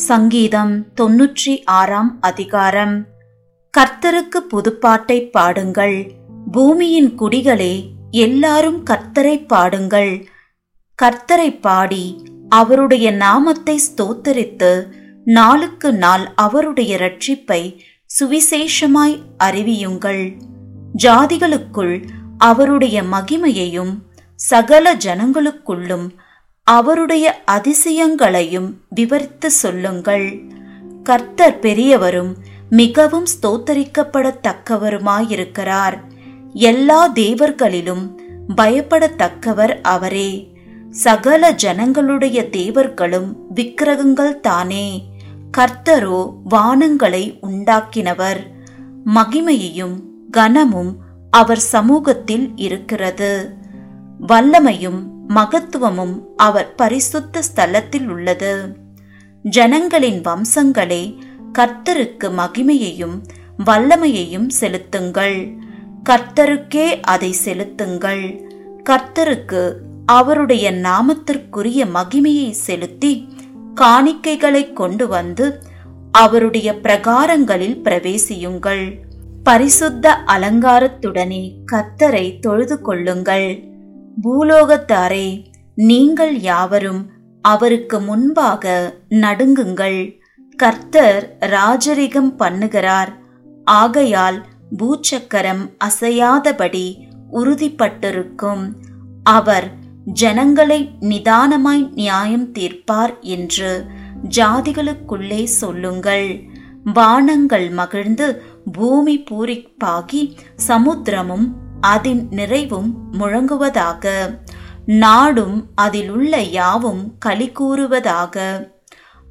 சங்கீதம் தொன்னூற்றி ஆறாம் அதிகாரம். கர்த்தருக்கு புதுப்பாட்டை பாடுங்கள். பூமியின் குடிகளே எல்லாரும் கர்த்தரை பாடுங்கள். கர்த்தரை பாடி அவருடைய நாமத்தை ஸ்தோத்தரித்து நாளுக்கு நாள் அவருடைய ரட்சிப்பை சுவிசேஷமாய் அறிவியுங்கள். ஜாதிகளுக்குள் அவருடைய மகிமையையும் சகல ஜனங்களுக்குள்ளும் அவருடைய அதிசயங்களையும் விவரித்து சொல்லுங்கள். கர்த்தர் பெரியவரும் மிகவும் ஸ்தோத்தரிக்கப்படத்தக்கவருமாயிருக்கிறார். எல்லா தேவர்களிலும் பயப்படத்தக்கவர் அவரே. சகல ஜனங்களுடைய தேவர்களும் விக்கிரகங்கள் தானே. கர்த்தரோ வானங்களை உண்டாக்கினவர். மகிமையையும் கனமும் அவர் சமூகத்தில் இருக்கிறது. வல்லமையும் மகத்துவமும் அவர் பரிசுத்த ஸ்தலத்தில் உள்ளது. ஜனங்களின் வம்சங்களே கர்த்தருக்கு மகிமையையும் வல்லமையையும் செலுத்துங்கள். கர்த்தருக்கே அதை செலுத்துங்கள். கர்த்தருக்கு அவருடைய நாமத்திற்குரிய மகிமையை செலுத்தி காணிக்கைகளை கொண்டு வந்து அவருடைய பிரகாரங்களில் பிரவேசியுங்கள். பரிசுத்த அலங்காரத்துடனே கர்த்தரை தொழுது கொள்ளுங்கள். பூலோகத்தாரே நீங்கள் யாவரும் அவருக்கு முன்பாக நடுங்குங்கள். கர்த்தர் ராஜரிகம் பண்ணுகிறார். ஆகையால் பூச்சக்கரம் அசையாதபடி உறுதிப்பட்டிருக்கும். அவர் ஜனங்களை நிதானமாய் நியாயம் தீர்ப்பார் என்று ஜாதிகளுக்குள்ளே சொல்லுங்கள். வானங்கள் மகிழ்ந்து பூமி பூரிப்பாகி சமுத்திரமும் அதன் நிறைவும் முழங்குவதாக. நாடும் அதில் உள்ள யாவும் களி கூறுவதாக.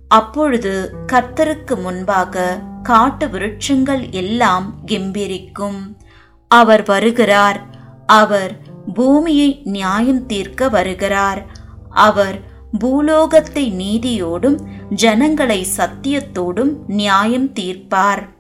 அப்பொழுது கர்த்தருக்கு முன்பாக காட்டு விருட்சங்கள் எல்லாம் கெம்பீரிக்கும். அவர் வருகிறார். அவர் பூமியை நியாயம் தீர்க்க வருகிறார். அவர் பூலோகத்தை நீதியோடும் ஜனங்களை சத்தியத்தோடும் நியாயம் தீர்ப்பார்.